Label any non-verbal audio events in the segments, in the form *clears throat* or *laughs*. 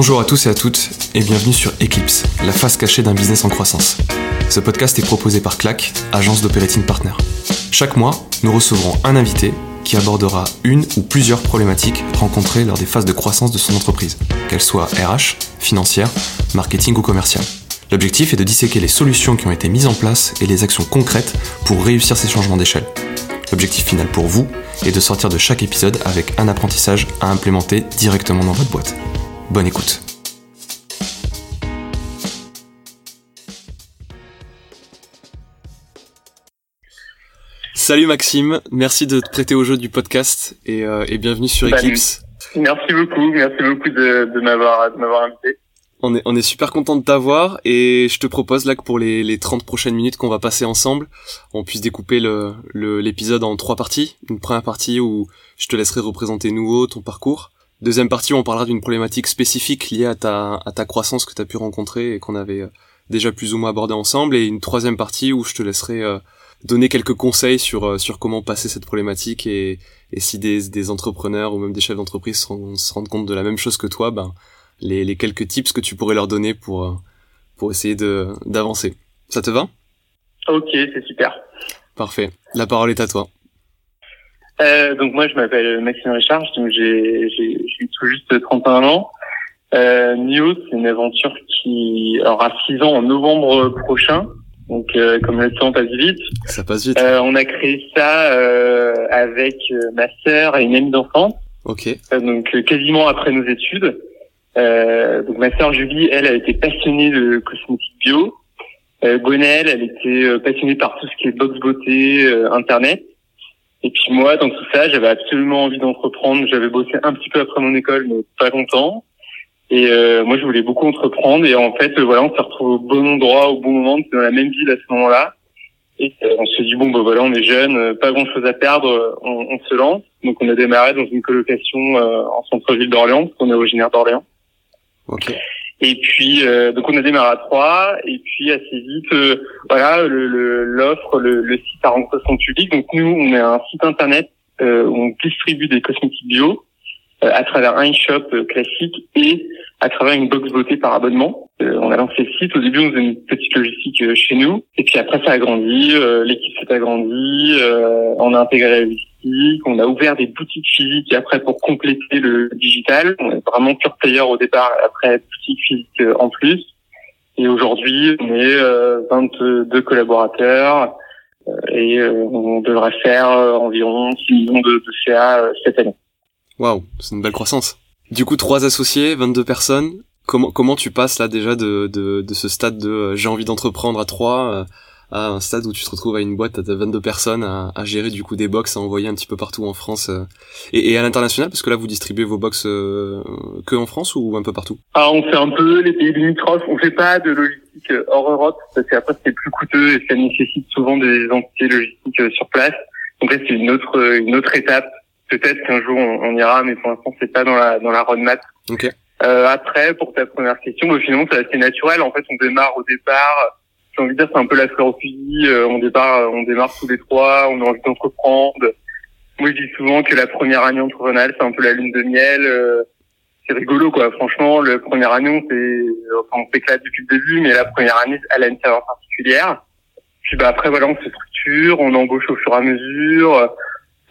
Bonjour à tous et à toutes et bienvenue sur Eclipse, la face cachée d'un business en croissance. Ce podcast est proposé par CLAC, agence d'operating partner. Chaque mois, nous recevrons un invité qui abordera une ou plusieurs problématiques rencontrées lors des phases de croissance de son entreprise, qu'elles soient RH, financière, marketing ou commerciale. L'objectif est de disséquer les solutions qui ont été mises en place et les actions concrètes pour réussir ces changements d'échelle. L'objectif final pour vous est de sortir de chaque épisode avec un apprentissage à implémenter directement dans votre boîte. Bonne écoute. Salut Maxime, merci de te prêter au jeu du podcast et, euh, et bienvenue sur Eclipse. Merci beaucoup, merci beaucoup de, de m'avoir invité. On est, on est super content de t'avoir et je te propose là que pour les, les 30 prochaines minutes qu'on va passer ensemble, on puisse découper le, le, l'épisode en trois parties. Une première partie où je te laisserai représenter nouveau ton parcours. Deuxième partie où on parlera d'une problématique spécifique liée à ta, à ta croissance que tu as pu rencontrer et qu'on avait euh, déjà plus ou moins abordé ensemble. Et une troisième partie où je te laisserai euh, donner quelques conseils sur, euh, sur comment passer cette problématique et, et si des, des entrepreneurs ou même des chefs d'entreprise se, se rendent compte de la même chose que toi, ben, les, les quelques tips que tu pourrais leur donner pour, pour essayer d'avancer. Ça te va? Ok, c'est super. Parfait. La parole est à toi. Euh, donc moi, je m'appelle Maxime Richard, donc j'ai, j'ai, j'ai tout juste 31 ans. Euh, Nio, c'est une aventure qui aura 6 ans en novembre prochain. Donc euh, comme le temps passe vite. Ça passe vite. Euh, on a créé ça euh, avec euh, ma sœur et une amie d'enfance. Ok. Euh, donc quasiment après nos études. Euh, donc ma sœur Julie, elle, a été passionnée de cosmétiques bio. Euh, elle était passionnée par tout ce qui est box beauté, euh, internet. Et puis moi, dans tout ça, j'avais absolument envie d'entreprendre. J'avais bossé un petit peu après mon école, mais pas longtemps. Et euh, moi, je voulais beaucoup entreprendre. Et en fait, voilà, on s'est retrouvé au bon endroit, au bon moment, dans la même ville à ce moment-là. Et euh, on se dit bon, bah voilà, on est jeunes, euh, pas grand-chose à perdre, euh, on, on se lance. Donc on a démarré dans une colocation en centre-ville d'Orléans, parce qu'on est originaire d'Orléans. Ok. Et puis donc on a démarré à trois. Et puis assez vite euh, voilà le le- l'offre le, le site a rencontré son public. Donc nous on est un site internet euh, où on distribue des cosmétiques bio euh, à travers un e-shop euh, classique et à travers une box beauté par abonnement. Euh, on a lancé le site. Au début on faisait une petite logistique euh, chez nous. Et puis après ça a grandi euh, l'équipe s'est agrandie euh, on a intégré la logistique on a ouvert des boutiques physiques après pour compléter le digital on est vraiment pure player au départ après boutique physique euh, en plus et aujourd'hui on est euh, 22 collaborateurs euh, et euh, on devrait faire euh, environ 6 millions de, CA euh, cette année. Waouh, c'est une belle croissance. Du coup, trois associés, 22 personnes. Comment comment tu passes là déjà de de, de ce stade de euh, j'ai envie d'entreprendre à trois euh, à un stade où tu te retrouves à une boîte de 22 personnes à, à gérer du coup des box à envoyer un petit peu partout en France euh, et, et à l'international parce que là vous distribuez vos box euh, que en France ou un peu partout? Alors on fait un peu les pays limitrophes, on fait pas de logistique euh, hors Europe parce qu'après c'est plus coûteux et ça nécessite souvent des entités logistiques euh, sur place. Donc là c'est une autre une autre étape. Peut-être qu'un jour on, on ira, mais pour l'instant c'est pas dans la dans la roadmap. Ok. Euh, après, pour ta première question, bah, finalement, c'est assez naturel. En fait, on démarre au départ. C'est un peu la fleur au fusil. Euh, on démarre, on démarre tous les trois. On a envie d'entreprendre. Moi, je dis souvent que la première année entrepreneuriale, c'est un peu la lune de miel. Euh, c'est rigolo, quoi. Franchement, le première année, on s'est, enfin, on s'éclate depuis le début, mais la première année, elle a une saveur particulière. Puis, bah, après, voilà, on se structure, on embauche au fur et à mesure.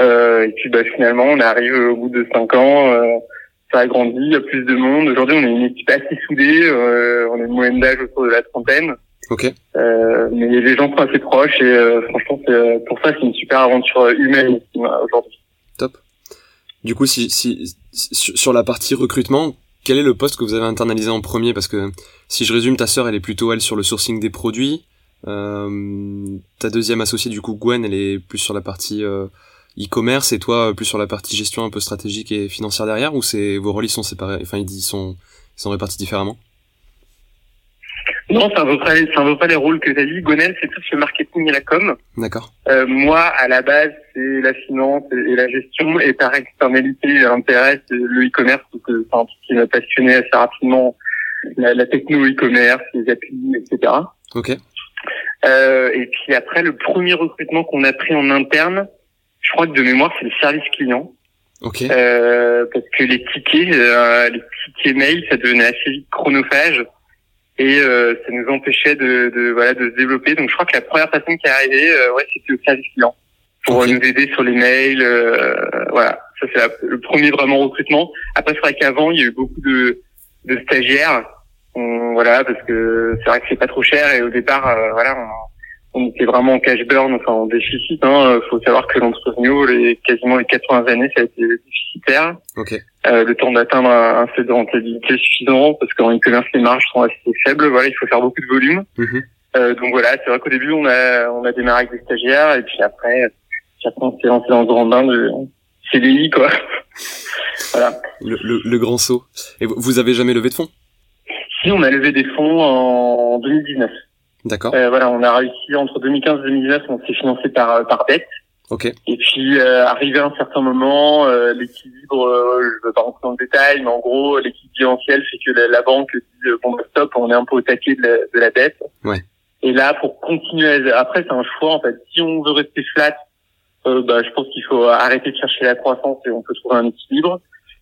Euh, et puis, bah, finalement, on arrive au bout de cinq ans. euh, ça a grandi, il y a plus de monde. Aujourd'hui, on est une équipe assez soudée. euh, on a une moyenne d'âge autour de la trentaine. Ok. Euh, mais les gens sont assez proches et euh, franchement, c'est, euh, pour ça, c'est une super aventure humaine euh, aujourd'hui. Du coup, si, si, si- sur la partie recrutement, quel est le poste que vous avez internalisé en premier? Parce que si je résume, ta sœur, elle est plutôt elle sur le sourcing des produits. Euh, ta deuxième associée, du coup, Gwen, elle est plus sur la partie euh, e-commerce et toi, plus sur la partie gestion un peu stratégique et financière derrière. Ou c'est vos rôles ils sont séparés Enfin, ils sont ils sont répartis différemment? Non, c'est à peu près, c'est à peu près les rôles que tu as dit. Gonel, c'est plus le marketing et la com. D'accord. Euh, moi, à la base, c'est la finance et, la gestion. Et par externalité, l'intérêt, le e-commerce, que c'est un truc qui m'a passionné assez rapidement. La, la techno e-commerce, les applis, etc. Ok. Euh, et puis après, le premier recrutement qu'on a pris en interne, je crois que de mémoire, c'est le service client. Ok. Euh, parce que les tickets, euh, les tickets mail, ça devenait assez vite chronophage et euh, ça nous empêchait de, de voilà de se développer. Donc je crois que la première personne qui est arrivée, euh, ouais, c'était au service client pour Ok. nous aider sur les mails. euh, voilà, ça c'est la- le premier vraiment recrutement. Après c'est vrai qu'avant il y a eu beaucoup de, de stagiaires. On- voilà, parce que c'est vrai que c'est pas trop cher et au départ, euh, voilà, on, on était vraiment en cash burn, enfin en déficit. Hein. Faut savoir que l'entrepreneur, les quasiment les 80 années, ça a été déficitaire. Ok. Euh, le temps d'atteindre un, un seuil de rentabilité suffisant, parce qu'en e-commerce les marges sont assez faibles. Voilà, il faut faire beaucoup de volume. Mhm. Euh, donc voilà, c'est vrai qu'au début on a on a démarré avec des stagiaires et puis après, après on s'est lancé dans le grand bain de CDI quoi. *laughs* voilà. Le, le, le grand saut. Et vous- vous avez jamais levé de fonds? Si on a levé des fonds en 2019. D'accord. Euh, voilà, on a réussi entre 2015 et 2019, on s'est financé par par dette. Ok. Et puis euh, arrivé à un certain moment, euh, l'équilibre, euh, je veux pas rentrer dans le détail, mais en gros l'équilibre bilanciel fait que la, la banque dit euh, bon bah, stop, on est un peu au taquet de la, de la dette. Ouais. Et là pour continuer, à- après c'est un choix en fait. Si on veut rester flat, euh, bah, je pense qu'il faut arrêter de chercher la croissance et on peut trouver un équilibre.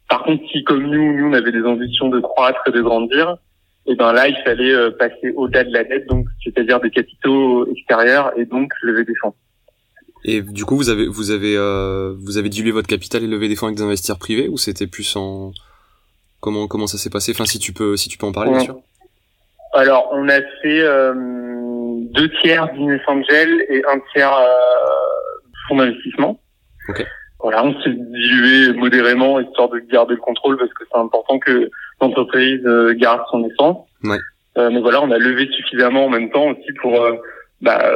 Par contre, si comme nous, nous on avait des ambitions de croître et de grandir, et ben là il fallait euh, passer au-delà de la dette, donc c'est-à-dire des capitaux extérieurs et donc lever des fonds. Et du coup, vous avez vous avez euh, vous avez dilué votre capital et levé des fonds avec des investisseurs privés ou c'était plus en comment comment ça s'est passé? Enfin, si tu peux si tu peux en parler, bien sûr. Alors, on a fait euh, deux tiers business angel et un tiers euh, fonds d'investissement. Ok. Voilà, on s'est dilué modérément histoire de garder le contrôle parce que c'est important que l'entreprise euh, garde son essence. Ouais. Euh, mais voilà, on a levé suffisamment en même temps aussi pour euh, bah,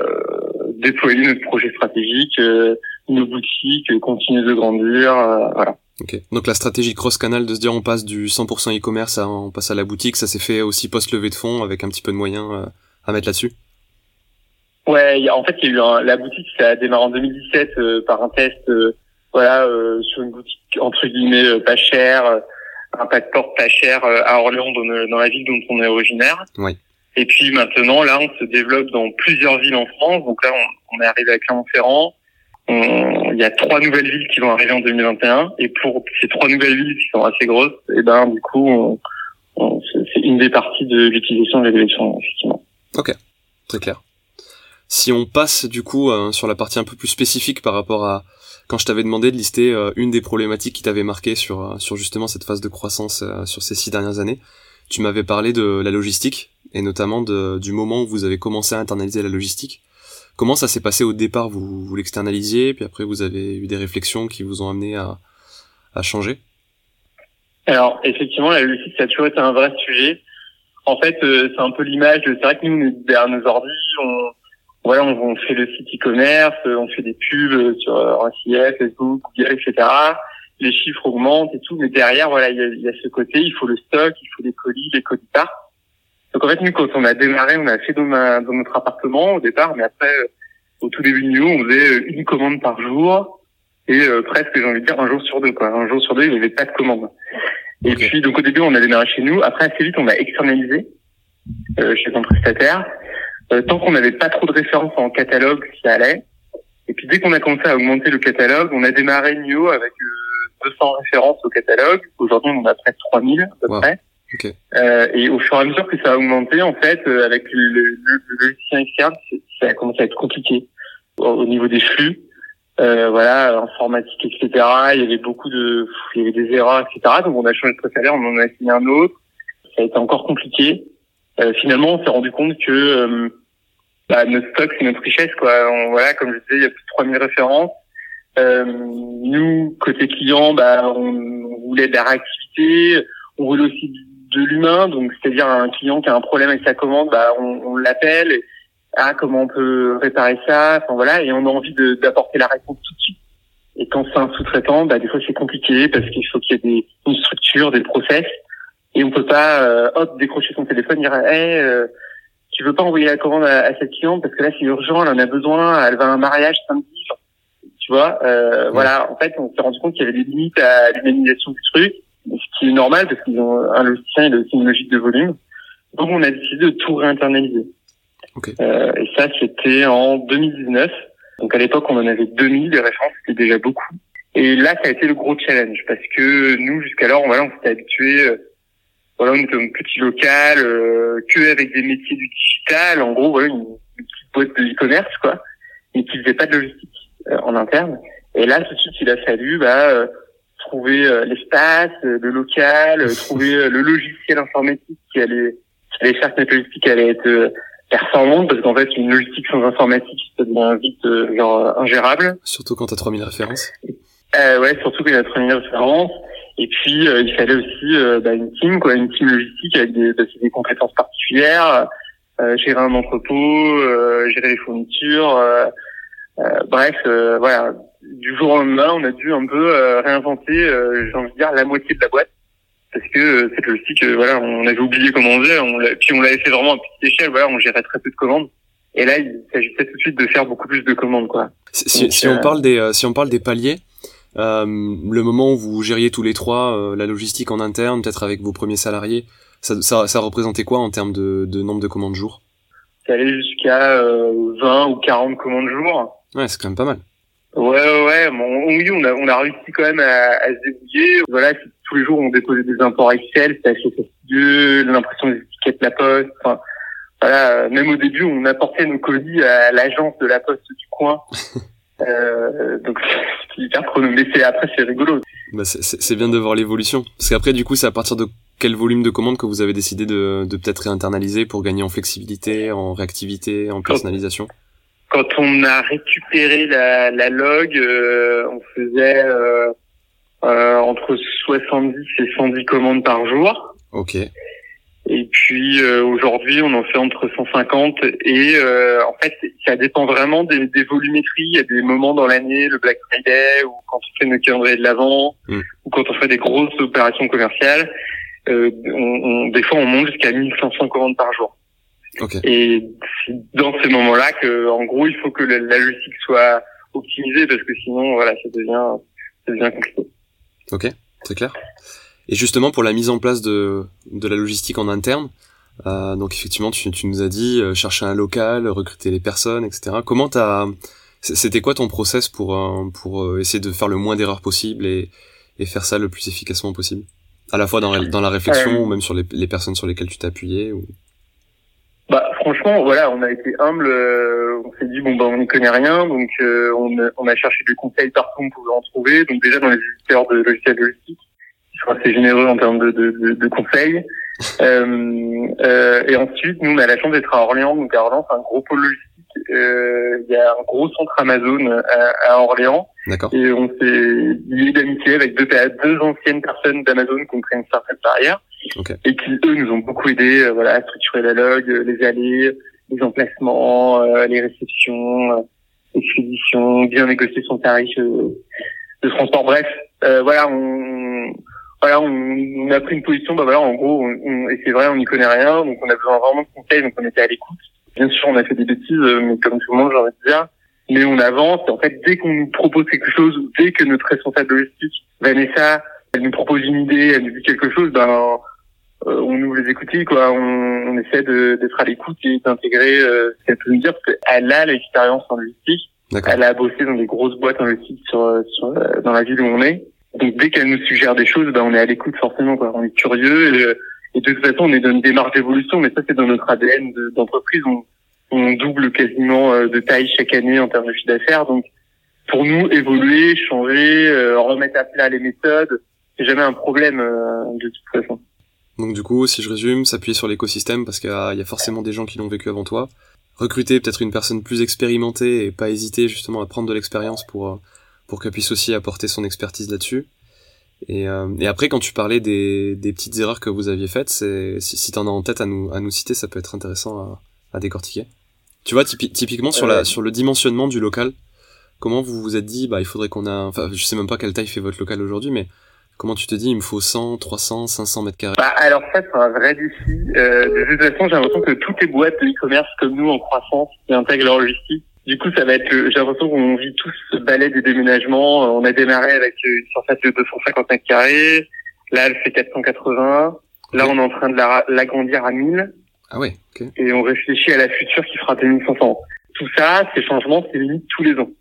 déployer notre projet stratégique, nos boutiques, continuer de grandir. voilà. Ok. Donc la stratégie cross-canal de se dire on passe du 100% e-commerce à on passe à la boutique, ça s'est fait aussi post levée de fonds avec un petit peu de moyens à mettre là-dessus? Ouais, il y a- en fait, il y a eu un, la boutique, ça a démarré en 2017 euh, par un test, euh, voilà, euh, sur une boutique entre guillemets pas chère, un pas de porte pas cher euh, à Orléans, dans, le- dans la ville dont on est originaire. Oui. Et puis maintenant, là, on se développe dans plusieurs villes en France. Donc là, on, on est arrivé à Clermont-Ferrand. On- Il y a trois nouvelles villes qui vont arriver en 2021. Et pour ces trois nouvelles villes qui sont assez grosses, et ben du coup, on, on- c'est une des parties de l'utilisation de l'élection, effectivement. Très clair. Si on passe du coup euh, sur la partie un peu plus spécifique par rapport à quand je t'avais demandé de lister euh, une des problématiques qui t'avait marqué sur euh, sur justement cette phase de croissance sur ces six dernières années, tu m'avais parlé de la logistique et notamment du moment où vous avez commencé à internaliser la logistique. Comment ça s'est passé au départ? Vous, vous l'externalisiez, puis après vous avez eu des réflexions qui vous ont amené à, à changer? Alors, effectivement, la logistique, ça a toujours été un vrai sujet. En fait, c'est un peu l'image. C'est vrai que nous, derrière nos ordi, on, voilà, on, on fait le site e-commerce, euh, on fait des pubs euh, sur euh, RCF, Facebook, Google, etc. Les chiffres augmentent et tout, mais derrière, voilà, il y a, il y a ce côté, il faut le stock, il faut les colis, les colis partent. Donc en fait, nous, quand on a démarré, on a fait dans, ma- dans notre appartement au départ, mais après, au tout début de Nio, on faisait une commande par jour et euh, presque, j'ai envie de dire, un jour sur deux, quoi. Un jour sur deux, il n'y avait pas de commande. Et puis, donc au début, on a démarré chez nous. Après, assez vite, on a externalisé euh, chez un prestataire. Euh, tant qu'on n'avait pas trop de références en catalogue, ça allait. Et puis, dès qu'on a commencé à augmenter le catalogue, on a démarré Nio avec euh, 200 références au catalogue. Aujourd'hui, on en a près de 3000 à peu Wow. près. Ok. Euh, et au fur et à mesure que ça a augmenté, en fait, euh, avec le, logiciel externe, ça a commencé à être compliqué au, au niveau des flux. Euh, voilà, informatique, etc. Il y avait beaucoup de, il y avait des erreurs, etc. Donc on a changé de prestataire, on en a signé un autre. Ça a été encore compliqué. Euh, finalement, on s'est rendu compte que euh, bah, notre stock, c'est notre richesse, quoi. On- voilà, comme je disais, il y a plus de 3000 références. Euh, nous, côté client, bah, on, on voulait de la réactivité, on voulait aussi de l'humain, donc c'est-à-dire un client qui a un problème avec sa commande, bah, on, on l'appelle, ah comment on peut réparer ça, enfin voilà, et on a envie d'apporter la réponse tout de suite. Et quand c'est un sous-traitant, bah, des fois c'est compliqué parce qu'il faut qu'il y ait des, une structure, des process, et on peut pas euh, hop décrocher son téléphone, dire hey, euh, tu veux pas envoyer la commande à, à cette cliente parce que là c'est urgent, elle en a besoin, elle va à un mariage samedi, tu vois. Euh, Voilà, en fait on s'est rendu compte qu'il y avait des limites à l'humanisation du truc ce qui est normal parce qu'ils ont un logicien, il a aussi une logique de volume. Donc on a décidé de tout réinternaliser. Ok. Euh, et ça c'était en 2019. Donc à l'époque on en avait 2000 des références, c'était déjà beaucoup. Et là, ça a été le gros challenge parce que nous, jusqu'alors, voilà, on s'était habitué, euh, voilà, on était un petit local, euh, que avec des métiers du digital, en gros, voilà, une, petite boîte de e-commerce, quoi, et qui faisait pas de logistique euh, en interne. Et là, tout de suite, il a fallu, bah, euh, trouver l'espace, le local, trouver le logiciel informatique qui allait, qui allait faire notre logistique allait être performante parce qu'en fait une logistique sans informatique ça devient vite genre ingérable surtout quand t'as 3000 références euh, ouais, surtout qu'il y a une référence. Et puis euh, il fallait aussi euh, bah, une team, quoi, une team logistique avec des, bah, des compétences particulières, euh, gérer un entrepôt, gérer les fournitures. bref, voilà. Du jour au lendemain, on a dû un peu réinventer, j'ai envie de dire, la moitié de la boîte parce que cette logistique, voilà, on avait oublié comment on faisait, on puis on l'avait fait vraiment à petite échelle, voilà, on gérait très peu de commandes. Et là, il s'agissait tout de suite de faire beaucoup plus de commandes, quoi. Si, si on parle des, si on parle des paliers, euh, le moment où vous gériez tous les trois euh, la logistique en interne, peut-être avec vos premiers salariés, ça, ça, ça représentait quoi en termes de, de nombre de commandes jour? Ça allait jusqu'à 20 euh, ou 40 commandes jour. Ouais, c'est quand même pas mal. Ouais, ouais, bon, oui, on a, on a réussi quand même à, à se débrouiller. Voilà, tous les jours on déposait des imports Excel, c'était assez fastidieux, l'impression des étiquettes de la poste. Enfin, voilà, même au début, on apportait nos colis à l'agence de la poste du coin. *laughs* Euh, donc *laughs* c'est hyper chronométré. Après c'est rigolo. Bah c'est bien de voir l'évolution. Parce qu'après du coup c'est à partir de quel volume de commandes que vous avez décidé de, de peut-être réinternaliser pour gagner en flexibilité, en réactivité, en personnalisation? Quand on a récupéré la, la log, euh, on faisait euh, euh, entre 70 et 110 commandes par jour. Ok. Et puis euh, aujourd'hui, on en fait entre 150 et euh, en fait, ça dépend vraiment des, des, volumétries. Il y a des moments dans l'année, le Black Friday, ou quand on fait nos calendriers de l'avant, mm. ou quand on fait des grosses opérations commerciales. Euh, on, des fois, on monte jusqu'à 1500 commandes par jour. Okay. Et c'est dans ces moments-là que, en gros, il faut que la, logistique soit optimisée parce que sinon, voilà, ça devient, ça devient compliqué. Ok, très clair. Et justement pour la mise en place de, de la logistique en interne, euh, donc effectivement tu, tu nous as dit euh, chercher un local, recruter les personnes, etc. Comment t'as c'était quoi ton process pour euh, pour euh, essayer de faire le moins d'erreurs possible et, et faire ça le plus efficacement possible? À la fois dans, dans la réflexion ou même sur les, les personnes sur lesquelles tu appuyé ou... Bah franchement voilà on a été humble, on s'est dit bon bah on n'y connaît rien donc on, on a cherché des conseils partout on pouvait en trouver donc déjà dans les éditeurs de logiciels logistiques sont assez généreux en termes de, de, de, conseils. *laughs* euh, euh, et ensuite, nous, on a la chance d'être à Orléans. Donc à Orléans, c'est un gros pôle logistique. Euh, il y a un gros centre Amazon à, à Orléans. Et on s'est lié d'amitié avec deux, deux anciennes personnes d'Amazon qui ont créé une startup derrière. Okay. Et qui, eux, nous ont beaucoup aidé euh, voilà, à structurer la log, les allées, les emplacements, euh, les réceptions, l'expédition, bien négocier son tarif de transport. Bref, voilà, on, voilà, on, a pris une position, bah voilà, en gros, on, et c'est vrai, on n'y connaît rien, donc on a besoin vraiment de conseils, donc on était à l'écoute. Bien sûr, on a fait des bêtises, euh, mais comme tout le monde, j'ai envie de dire, mais on avance. Et en fait, dès qu'on nous propose quelque chose, dès que notre responsable logistique, Vanessa, elle nous propose une idée, elle nous dit quelque chose, ben, euh, on nous les écoute, quoi. On, on essaie d'être à l'écoute et d'intégrer euh, ce qu'elle peut nous dire, parce qu'elle a l'expérience en logistique. Elle a bossé dans des grosses boîtes en logistique sur, sur, dans la ville où on est. Donc dès qu'elle nous suggère des choses, ben, on est à l'écoute forcément. Quoi. On est curieux et, et, de toute façon on est dans une démarche d'évolution, mais ça c'est dans notre ADN d'entreprise. on, on, double quasiment euh, de taille chaque année en termes de chiffre d'affaires. Donc pour nous, évoluer, changer, euh, remettre à plat les méthodes, c'est jamais un problème euh, de toute façon. Donc du coup, si je résume, s'appuyer sur l'écosystème parce qu'il y a forcément des gens qui l'ont vécu avant toi. Recruter peut-être une personne plus expérimentée et pas hésiter justement à prendre de l'expérience pour pour qu'elle puisse aussi apporter son expertise là-dessus. Et, euh, et, après, quand tu parlais des, des, petites erreurs que vous aviez faites, c'est, si, si tu en as en tête à nous, à nous citer, ça peut être intéressant à, à décortiquer. Tu vois, typiquement sur, la, sur le dimensionnement du local, comment vous vous êtes dit, bah, il faudrait qu'on a, enfin, je sais même pas quelle taille fait votre local aujourd'hui, mais comment tu te dis, il me faut 100, 300, 500 mètres carrés? Bah, Alors ça, c'est un vrai défi. Euh, de toute façon, j'ai l'impression que toutes les boîtes de e-commerce comme nous en croissance qui intègrent leur logistique du coup, ça va être, j'ai l'impression qu'on vit tous ce balai des déménagements. On a démarré avec une surface de 250 mètres carrés. Là, elle fait 480. Là, on est en train de l'agrandir à 1000. Ah ouais. Et on réfléchit à la future qui fera 2500. Tout ça, ces changements, c'est limite tous les ans.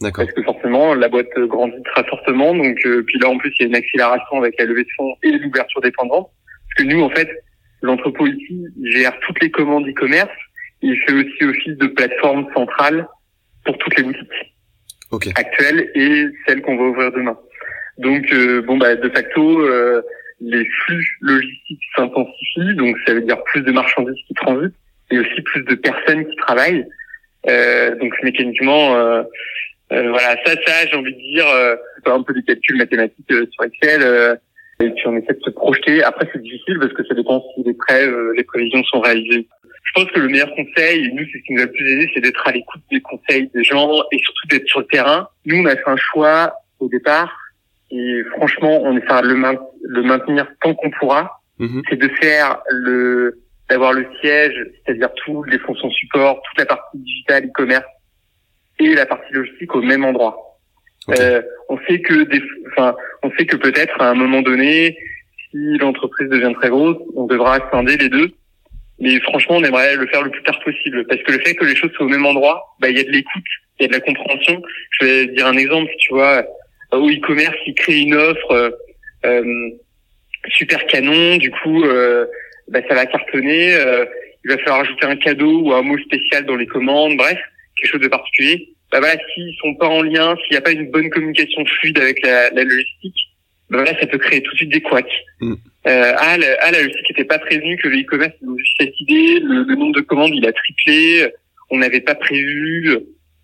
Parce que forcément, la boîte grandit très fortement. Donc, puis là, en plus, il y a une accélération avec la levée de fonds et l'ouverture des. Parce que nous, en fait, l'entrepôt ici gère toutes les commandes e-commerce. Il fait aussi office de plateforme centrale pour toutes les boutiques actuelles et celles qu'on va ouvrir demain. Donc, bon, bah, de facto, les flux logistiques s'intensifient, donc ça veut dire plus de marchandises qui transitent et aussi plus de personnes qui travaillent. Euh, donc mécaniquement, euh, euh, voilà, ça, ça, j'ai envie de dire, euh, un peu des calculs mathématiques euh, sur Excel, euh, et puis on essaie de se projeter. Après, c'est difficile parce que ça dépend si les prêts, les prévisions sont réalisées. Je pense que le meilleur conseil, et nous, c'est ce qui nous a le plus aidé, c'est d'être à l'écoute des conseils des gens et surtout d'être sur le terrain. Nous, on a fait un choix au départ et franchement, on essaiera de le, le maintenir tant qu'on pourra. Mhm. C'est de faire le, d'avoir le siège, c'est-à-dire tous les fonctions support, toute la partie digitale, e-commerce et la partie logistique au même endroit. Euh, on sait que des, enfin, on sait que peut-être à un moment donné, si l'entreprise devient très grosse, on devra scinder les deux. Mais franchement, on aimerait le faire le plus tard possible, parce que le fait que les choses soient au même endroit, bah il y a de l'écoute, il y a de la compréhension. Je vais dire un exemple, tu vois, au e-commerce, il crée une offre euh, euh, super canon, du coup, euh, bah, ça va cartonner. il va falloir ajouter un cadeau ou un mot spécial dans les commandes, bref, quelque chose de particulier. Bah voilà, s'ils sont pas en lien, s'il n'y a pas une bonne communication fluide avec la, la logistique, bah voilà, ça peut créer tout de suite des couacs. Mm. Euh, ah, la, ah, la logistique n'était pas prévenue que le e-commerce avait cette idée, le, le, nombre de commandes il a triplé, on n'avait pas prévu.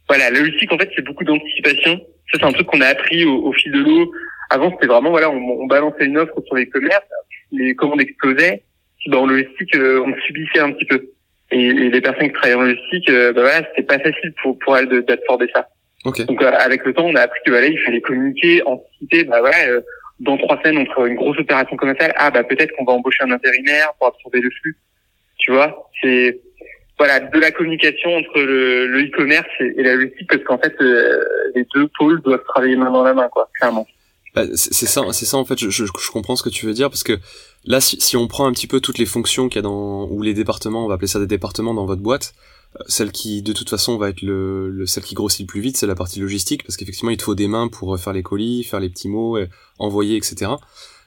Voilà, la logistique en fait c'est beaucoup d'anticipation ça, c'est un truc qu'on a appris au, fil de l'eau. Avant, c'était vraiment, voilà, on, on, balançait une offre sur les commerces, les commandes explosaient. Puis, bah, en logistique, euh, on subissait un petit peu. Et, les personnes qui travaillaient en logistique, euh, bah, voilà, c'était pas facile pour, pour elles d'absorber ça. Okay. Donc, euh, avec le temps, on a appris que, voilà, il fallait communiquer, anticiper, bah, voilà, dans trois semaines, on fera une grosse opération commerciale. Ah, bah, peut-être qu'on va embaucher un intérimaire pour absorber le flux. Tu vois, c'est, voilà, de la communication entre le e-commerce et, la logistique, parce qu'en fait, euh, les deux pôles doivent travailler main dans la main, quoi, clairement. Bah, c'est ça, c'est ça en fait. Je, comprends ce que tu veux dire parce que là, si, si on prend un petit peu toutes les fonctions qu'il y a dans ou les départements, on va appeler ça des départements dans votre boîte, celle qui de toute façon va être le, le celle qui grossit le plus vite, c'est la partie logistique parce qu'effectivement il te faut des mains pour faire les colis, faire les petits mots, envoyer, etc.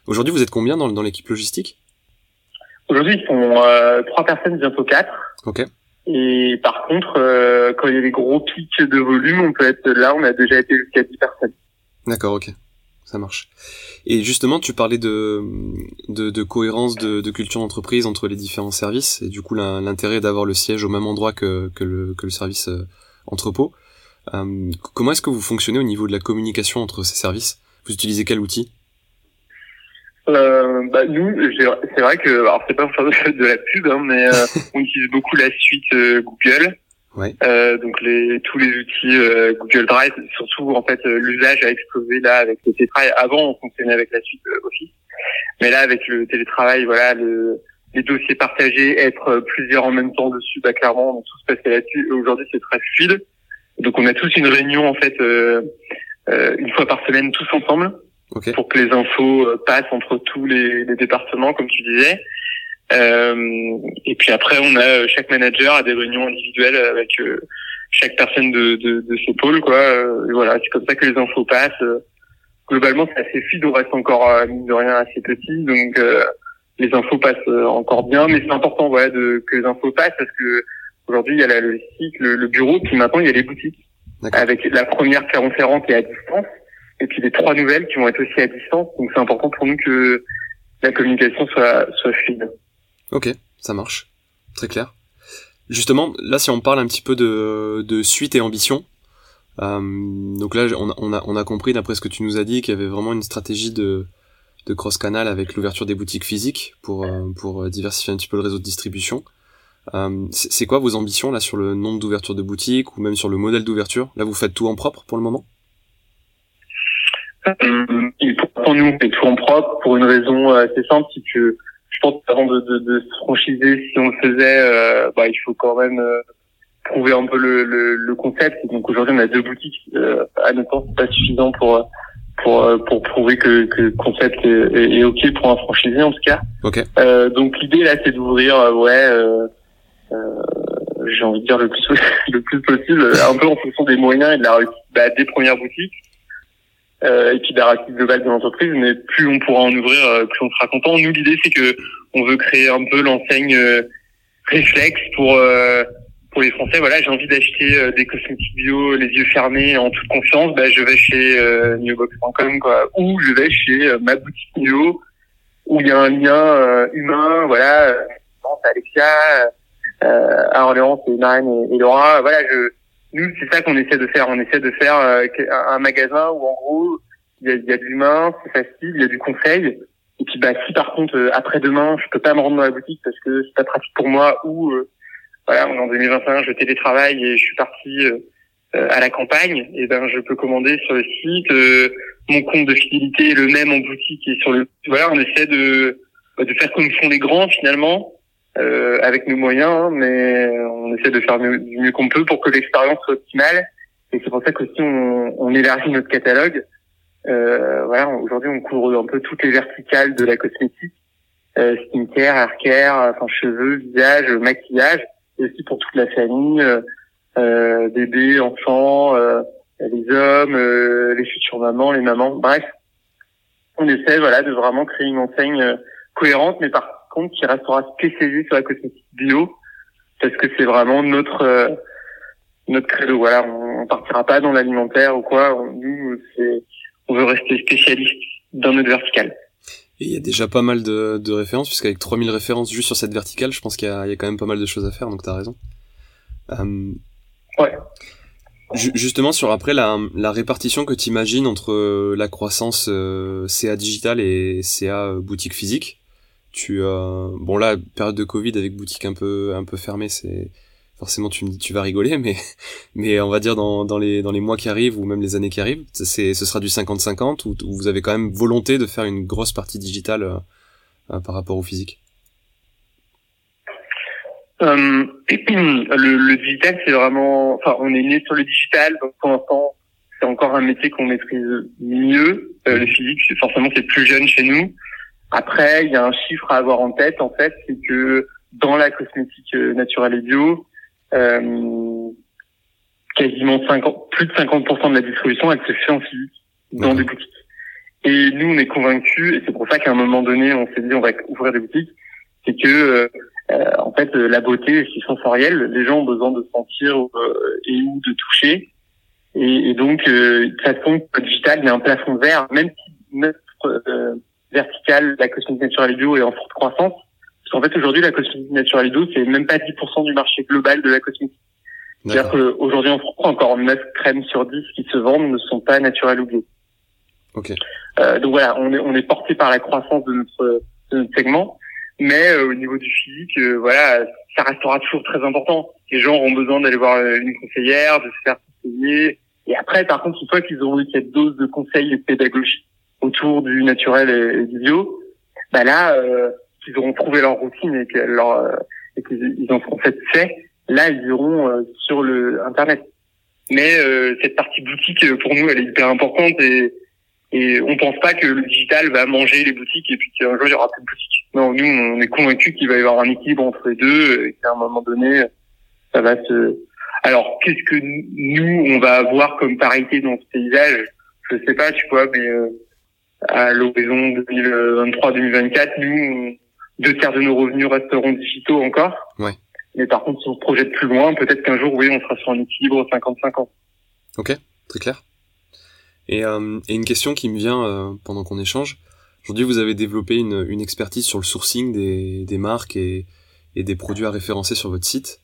Aujourd'hui, vous êtes combien dans, dans l'équipe logistique? Aujourd'hui, ils sont euh, trois personnes, bientôt quatre. Ok. Et par contre, euh, quand il y a des gros pics de volume, on peut être là, on a déjà été jusqu'à 10 personnes. D'accord, ok. Ça marche. Et justement, tu parlais de, de, de cohérence de, de culture d'entreprise entre les différents services, et du coup l'intérêt d'avoir le siège au même endroit que, que, le, que le service euh, entrepôt. Euh, comment est-ce que vous fonctionnez au niveau de la communication entre ces services? Vous utilisez quel outil? Euh, bah, nous, c'est vrai que, alors c'est pas pour faire de, la pub, hein, mais euh, *laughs* on utilise beaucoup la suite Google. Ouais. Euh, donc les tous les outils euh, Google Drive, surtout en fait l'usage a explosé là avec le télétravail. Avant on fonctionnait avec la suite Office, mais là avec le télétravail, voilà, le, les dossiers partagés, être plusieurs en même temps dessus, bah clairement tout se passait là-dessus. Aujourd'hui c'est très fluide. Donc on a tous une réunion en fait une fois par semaine tous ensemble pour que les infos euh, passent entre tous les, les départements, comme tu disais. Euh, et puis après, on a euh, chaque manager a des réunions individuelles avec euh, chaque personne de, de, de ses pôles, quoi. Et voilà, c'est comme ça que les infos passent. Globalement, c'est assez fluide, on reste encore mine de rien assez petit, donc les infos passent encore bien. Mais c'est important, voilà, de, que les infos passent parce que aujourd'hui il y a la logistique, le, le bureau, puis maintenant il y a les boutiques. Avec la première Clermont-Ferrand qui est à distance et puis les trois nouvelles qui vont être aussi à distance. Donc c'est important pour nous que la communication soit, soit fluide. Ok, ça marche. Très clair. Justement, là si on parle un petit peu de, de suite et ambition, euh, donc là on a, on a, on a compris d'après ce que tu nous as dit qu'il y avait vraiment une stratégie de, de cross-canal avec l'ouverture des boutiques physiques pour, euh, pour diversifier un petit peu le réseau de distribution. Euh, c'est quoi vos ambitions là sur le nombre d'ouvertures de boutiques ou même sur le modèle d'ouverture? Là vous faites tout en propre pour le moment? Il faut nous fait tout en propre pour une raison euh, assez simple, c'est que pense qu'avant de, de, de, se franchiser, si on le faisait, euh, bah, il faut quand même euh, prouver un peu le, le, le concept. donc aujourd'hui, on a deux boutiques. Euh, à notre sens, c'est pas suffisant pour pour pour prouver que, que le concept est, est, ok pour un franchisé en tout cas. Okay. donc l'idée là, c'est d'ouvrir, ouais, j'ai envie de dire le plus *laughs* le plus possible, un peu en fonction des moyens et de la bah, des premières boutiques euh, et puis réussite globale de l'entreprise. Mais plus on pourra en ouvrir, euh, plus on sera content. Nous, l'idée c'est que on veut créer un peu l'enseigne euh, réflexe pour euh, pour les Français. Voilà, j'ai envie d'acheter des cosmétiques bio, les yeux fermés, en toute confiance. Bah, je vais chez newbox.com quoi, ou je vais chez ma boutique bio où il y a un lien humain. Voilà, Alexia à Orléans, c'est Marine et, Laura. Voilà, je, nous, c'est ça qu'on essaie de faire. On essaie de faire euh, un magasin où, en gros, il y a, y a de l'humain, c'est facile, il y a du conseil. Et puis, bah, si par contre, euh, après-demain, je peux pas me rendre dans la boutique parce que c'est pas pratique pour moi ou, voilà, en 2021, je télétravaille et je suis parti à la campagne, et ben, je peux commander sur le site. mon compte de fidélité est le même en boutique et sur le. Voilà, on essaie de de faire comme font les grands finalement euh, avec nos moyens, hein, mais on essaie de faire du mieux qu'on peut pour que l'expérience soit optimale. Et c'est pour ça qu'aussi on, on élargit notre catalogue. Euh, voilà, aujourd'hui on couvre un peu toutes les verticales de la cosmétique, euh, skincare, haircare, enfin cheveux, visage, maquillage, et aussi pour toute la famille, euh, euh bébés, enfants, euh, les hommes, euh, les futures mamans, les mamans, bref, on essaie voilà de vraiment créer une enseigne cohérente, mais par qui restera spécialisé sur la cosmétique bio parce que c'est vraiment notre euh, notre credo. Voilà, on, partira pas dans l'alimentaire ou quoi. On, nous, on veut rester spécialiste dans notre verticale. Et il y a déjà pas mal de, de références, puisqu'avec 3000 références juste sur cette verticale, je pense qu'il y, y, a quand même pas mal de choses à faire, donc t'as raison. Euh, ouais. Justement, sur après la, la répartition que tu imagines entre la croissance euh, CA digital et CA boutique physique, tu euh, bon là période de Covid avec boutique un peu un peu fermée c'est forcément tu me dis tu vas rigoler *laughs* mais mais on va dire dans, dans les dans les mois qui arrivent ou même les années qui arrivent c'est ce sera du 50-50 ou, vous avez quand même volonté de faire une grosse partie digitale euh, euh, par rapport au physique. *clears throat* Le, le, digital c'est vraiment enfin on est né sur le digital donc pour l'instant c'est encore un métier qu'on maîtrise mieux. Le physique forcément c'est plus jeune chez nous après, il y a un chiffre à avoir en tête, en fait, c'est que dans la cosmétique euh, naturelle et bio, euh, quasiment 50, plus de 50% de la distribution, elle se fait en physique, dans des boutiques. Et nous, on est convaincus, et c'est pour ça qu'à un moment donné, on s'est dit on va ouvrir des boutiques, c'est que euh, euh en fait, la beauté, c'est sensoriel. Les gens ont besoin de sentir euh, et ou de toucher. Et, et donc, euh, de toute façon, le digital, il y a un plafond vert, même si notre verticale, la cosmétique naturelle bio est en forte croissance. Parce qu'en fait, aujourd'hui, la cosmétique naturelle bio, c'est même pas 10% du marché global de la cosmétique. C'est-à-dire qu'aujourd'hui, en France, encore 9 crèmes sur 10 qui se vendent ne sont pas naturelles ou bio. Ok. Euh, donc voilà, on est, on est porté par la croissance de notre, de notre segment. Mais euh, au niveau du physique, euh, voilà, ça restera toujours très important. Les gens auront besoin d'aller voir euh, une conseillère, de se faire conseiller. Et après, par contre, une fois qu'ils auront eu cette dose de conseils et de pédagogie, autour du naturel et, du bio, bah là, euh, ils auront trouvé leur routine et qu'ils euh, qu'ils en seront satisfaits, là, ils iront euh, sur le Internet. Mais euh, cette partie boutique, pour nous, elle est hyper importante et, et on pense pas que le digital va manger les boutiques et puis qu'un jour, il y aura plus de boutiques. Non, nous, on est convaincus qu'il va y avoir un équilibre entre les deux et qu'à un moment donné, ça va se... Alors, qu'est-ce que nous, on va avoir comme parité dans ce paysage? Je sais pas, tu vois, mais à l'horizon 2023-2024, nous, deux tiers de nos revenus resteront digitaux encore. Ouais. Mais par contre, si on se projette plus loin, peut-être qu'un jour, oui, on sera sur un équilibre 50-50. Ok, très clair. Et, euh, et, une question qui me vient euh, pendant qu'on échange. Aujourd'hui, vous avez développé une, une, expertise sur le sourcing des, des marques et, et, des produits à référencer sur votre site.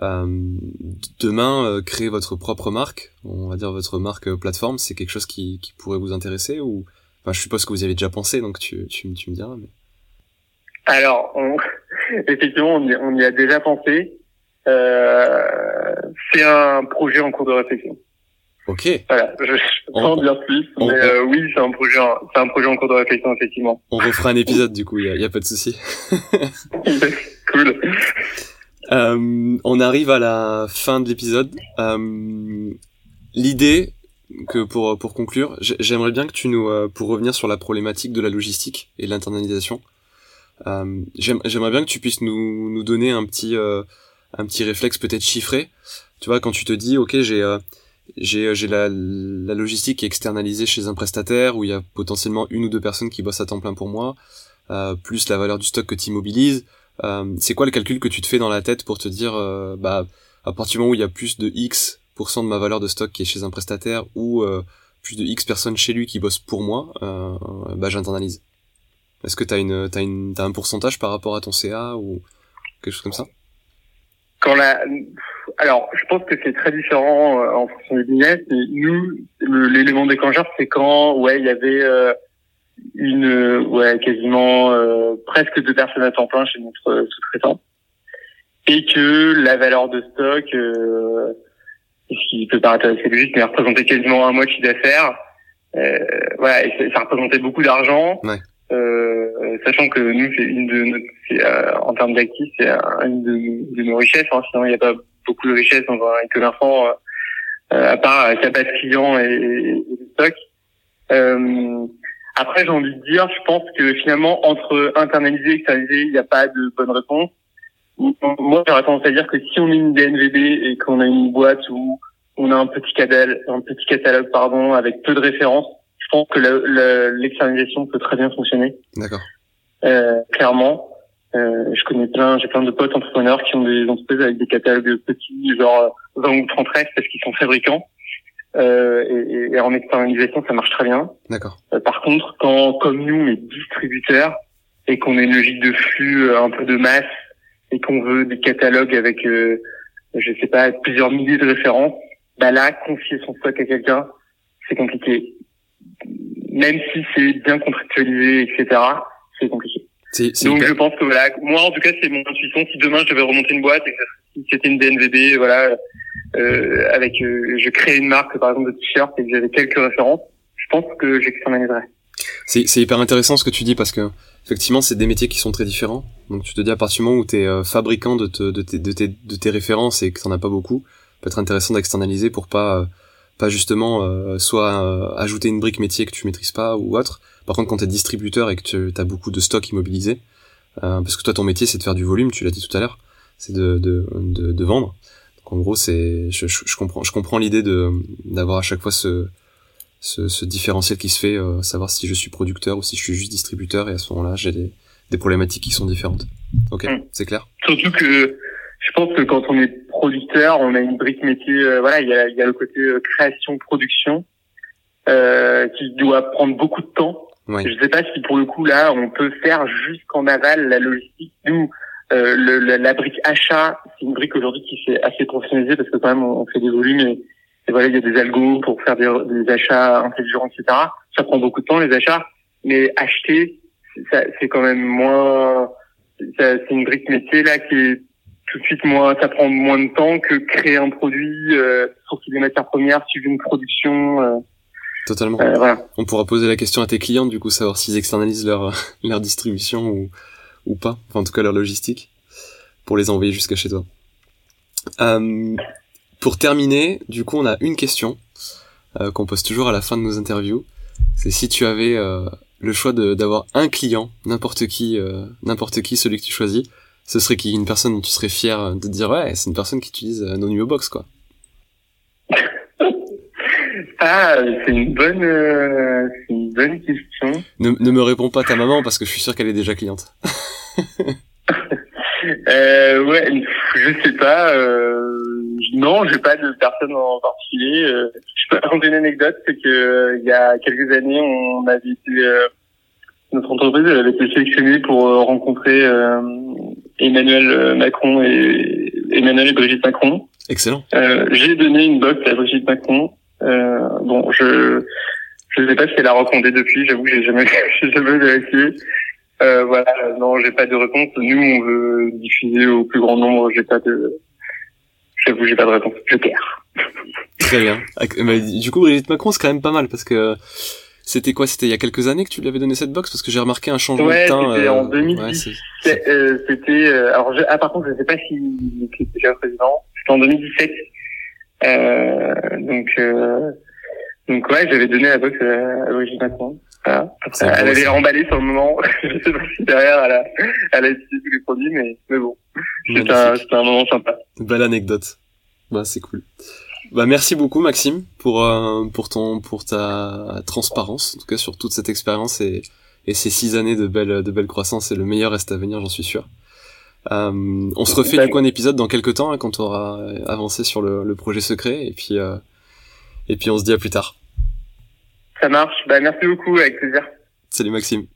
Euh, demain, euh, créer votre propre marque, on va dire votre marque plateforme, c'est quelque chose qui, qui pourrait vous intéresser ou Enfin, je suppose que vous y avez déjà pensé, donc tu, tu, tu me diras. Mais... Alors, on... *laughs* effectivement, on y, on y, a déjà pensé. Euh, c'est un projet en cours de réflexion. Ok. Voilà, je, je en dire plus, mais euh, oui, c'est un projet, c'est un projet en cours de réflexion effectivement. On refera un épisode du coup, il y a, y a, pas de souci. *laughs* cool. Euh, on arrive à la fin de l'épisode. Euh, L'idée, que pour pour conclure, j'aimerais bien que tu nous, euh, pour revenir sur la problématique de la logistique et de l'internalisation, euh, j'aimerais bien que tu puisses nous nous donner un petit euh, un petit réflexe peut-être chiffré. Tu vois, quand tu te dis, ok, j'ai j'ai j'ai la, la logistique externalisée chez un prestataire où il y a potentiellement une ou deux personnes qui bossent à temps plein pour moi, plus la valeur du stock que tu immobilises. c'est quoi le calcul que tu te fais dans la tête pour te dire, bah à partir du moment où il y a plus de X de ma valeur de stock qui est chez un prestataire ou plus de X personnes chez lui qui bossent pour moi, euh, bah j'internalise. Est-ce que t'as une, t'as une, t'as un pourcentage par rapport à ton CA ou quelque chose comme ça? Quand la, alors je pense que c'est très différent euh, en fonction des business. Nous, l'élément déclencheur, c'est quand, ouais, il y avait euh, une, ouais, quasiment euh, presque deux personnes à temps plein chez notre sous-traitant, et que la valeur de stock ce qui peut paraître assez logique, mais représentait quasiment un mois de chiffre d'affaires. Euh, voilà, et ça représentait beaucoup d'argent. Ouais. Euh, sachant que nous, c'est une de notre, euh, en termes d'actifs, c'est une de, de, nos richesses. Hein, sinon, il n'y a pas beaucoup de richesses dans un commerçant, euh, à part sa base client et, et, le stock. Euh, après, j'ai envie de dire, je pense que finalement, entre internaliser et externaliser, il n'y a pas de bonne réponse. Moi, j'aurais tendance à dire que si on est une DNVB et qu'on a une boîte où on a un petit catalogue, un petit catalogue pardon, avec peu de références, je pense que l'externalisation peut très bien fonctionner. D'accord. Euh, clairement, euh, je connais plein, j'ai plein de potes entrepreneurs qui ont des entreprises avec des catalogues petits, genre 20 ou 30 restes parce qu'ils sont fabricants. Euh, et, et, en externalisation, ça marche très bien. D'accord. Euh, par contre, quand, comme nous, on est distributeurs et qu'on a une logique de flux euh, un peu de masse et qu'on veut des catalogues avec, euh, je sais pas, plusieurs milliers de références, bah là, confier son stock à quelqu'un, c'est compliqué. Même si c'est bien contractualisé, etc., c'est compliqué. Donc je pense que voilà, moi en tout cas c'est mon intuition. Si demain je devais remonter une boîte et que c'était une DNVB, voilà, euh, avec, euh, je crée une marque par exemple de t-shirt et que j'avais quelques références, je pense que j'externaliserais. C'est hyper intéressant ce que tu dis parce que effectivement, c'est des métiers qui sont très différents. Donc tu te dis à partir du moment où tu es euh, fabricant de, de, tes, de, tes, de tes références et que t'en as pas beaucoup, peut être intéressant d'externaliser pour pas euh, pas justement euh, soit ajouter une brique métier que tu maîtrises pas ou autre. Par contre, quand tu es distributeur et que tu as beaucoup de stocks immobilisés, parce que toi ton métier c'est de faire du volume, tu l'as dit tout à l'heure, c'est de, de, de, vendre. Donc en gros, c'est je, je, comprends je comprends l'idée de d'avoir à chaque fois ce ce, ce différentiel qui se fait, euh, savoir si je suis producteur ou si je suis juste distributeur, et à ce moment-là, j'ai des, des problématiques qui sont différentes. Ok, mm. c'est clair? Surtout que je pense que quand on est producteur, on a une brique métier. Euh, voilà, il y a, y a, le côté euh, création, production, euh, qui doit prendre beaucoup de temps. Ouais. Je sais pas si pour le coup là, on peut faire jusqu'en aval la logistique. Nous, euh, le, la, la, brique achat, c'est une brique aujourd'hui qui s'est assez professionnalisée parce que quand même on fait des volumes et et voilà, il y a des algos pour faire des, des achats intelligents, etc. Ça prend beaucoup de temps les achats, mais acheter, c'est quand même moins. C'est une brique métier là qui est tout de suite moins. Ça prend moins de temps que créer un produit, euh, sortir des matières premières, suivre une production. Euh, Totalement. Euh, voilà. On pourra poser la question à tes clients du coup, savoir s'ils externalisent leur *laughs* leur distribution ou ou pas. Enfin, en tout cas leur logistique pour les envoyer jusqu'à chez toi. Euh, pour terminer, du coup, on a une question euh, qu'on pose toujours à la fin de nos interviews. C'est si tu avais euh, le choix d'avoir un client, n'importe qui, euh, n'importe qui, celui que tu choisis, ce serait qui? Une personne dont tu serais fier de dire ouais, c'est une personne qui utilise nos Nuo Box, quoi. *laughs* Ah, c'est une bonne, une bonne question. Ne, ne me réponds pas ta maman parce que je suis sûr qu'elle est déjà cliente. *laughs* euh, ouais, je sais pas. Euh, non, j'ai pas de personne en particulier. Euh, je peux *laughs* raconter une anecdote, c'est que euh, il y a quelques années, on avait été euh, notre entreprise elle avait été sélectionnée pour rencontrer Emmanuel Macron et Emmanuel et Brigitte Macron. Excellent. j'ai donné une box à Brigitte Macron. bon, je je sais pas si elle a recommandé depuis. J'avoue que j'ai jamais *laughs* j'ai jamais vérifié. Euh, voilà, non, j'ai pas de réponse. Nous, on veut diffuser au plus grand nombre. J'ai pas de J'avoue, j'ai pas de réponse. Je perds. Très bien. du coup, Brigitte Macron, c'est quand même pas mal parce que c'était quoi? C'était il y a quelques années que tu lui avais donné cette box? Parce que j'ai remarqué un changement de teint. C'était en 2017. Ouais, euh, c'était. Euh, alors, je, ah, par contre, je sais pas s'il était déjà président. C'était en 2017. Euh, donc, euh, donc ouais, j'avais donné la box à Brigitte Macron. Voilà. elle avait emballé sur le moment. *laughs* je sais pas si derrière elle a, elle a utilisé tous les produits, mais, mais bon. C'était un, un, moment sympa. Belle anecdote. Bah, c'est cool. Bah, merci beaucoup, Maxime, pour, euh, pour ton, pour ta transparence, en tout cas, sur toute cette expérience et, et ces six années de belle, de belle croissance et le meilleur reste à venir, j'en suis sûr. Euh, on se refait du coup un épisode dans quelques temps, hein, quand on aura avancé sur le, le projet secret, et puis, euh, et puis on se dit à plus tard. Ça marche. Bah, merci beaucoup, avec plaisir. Salut Maxime.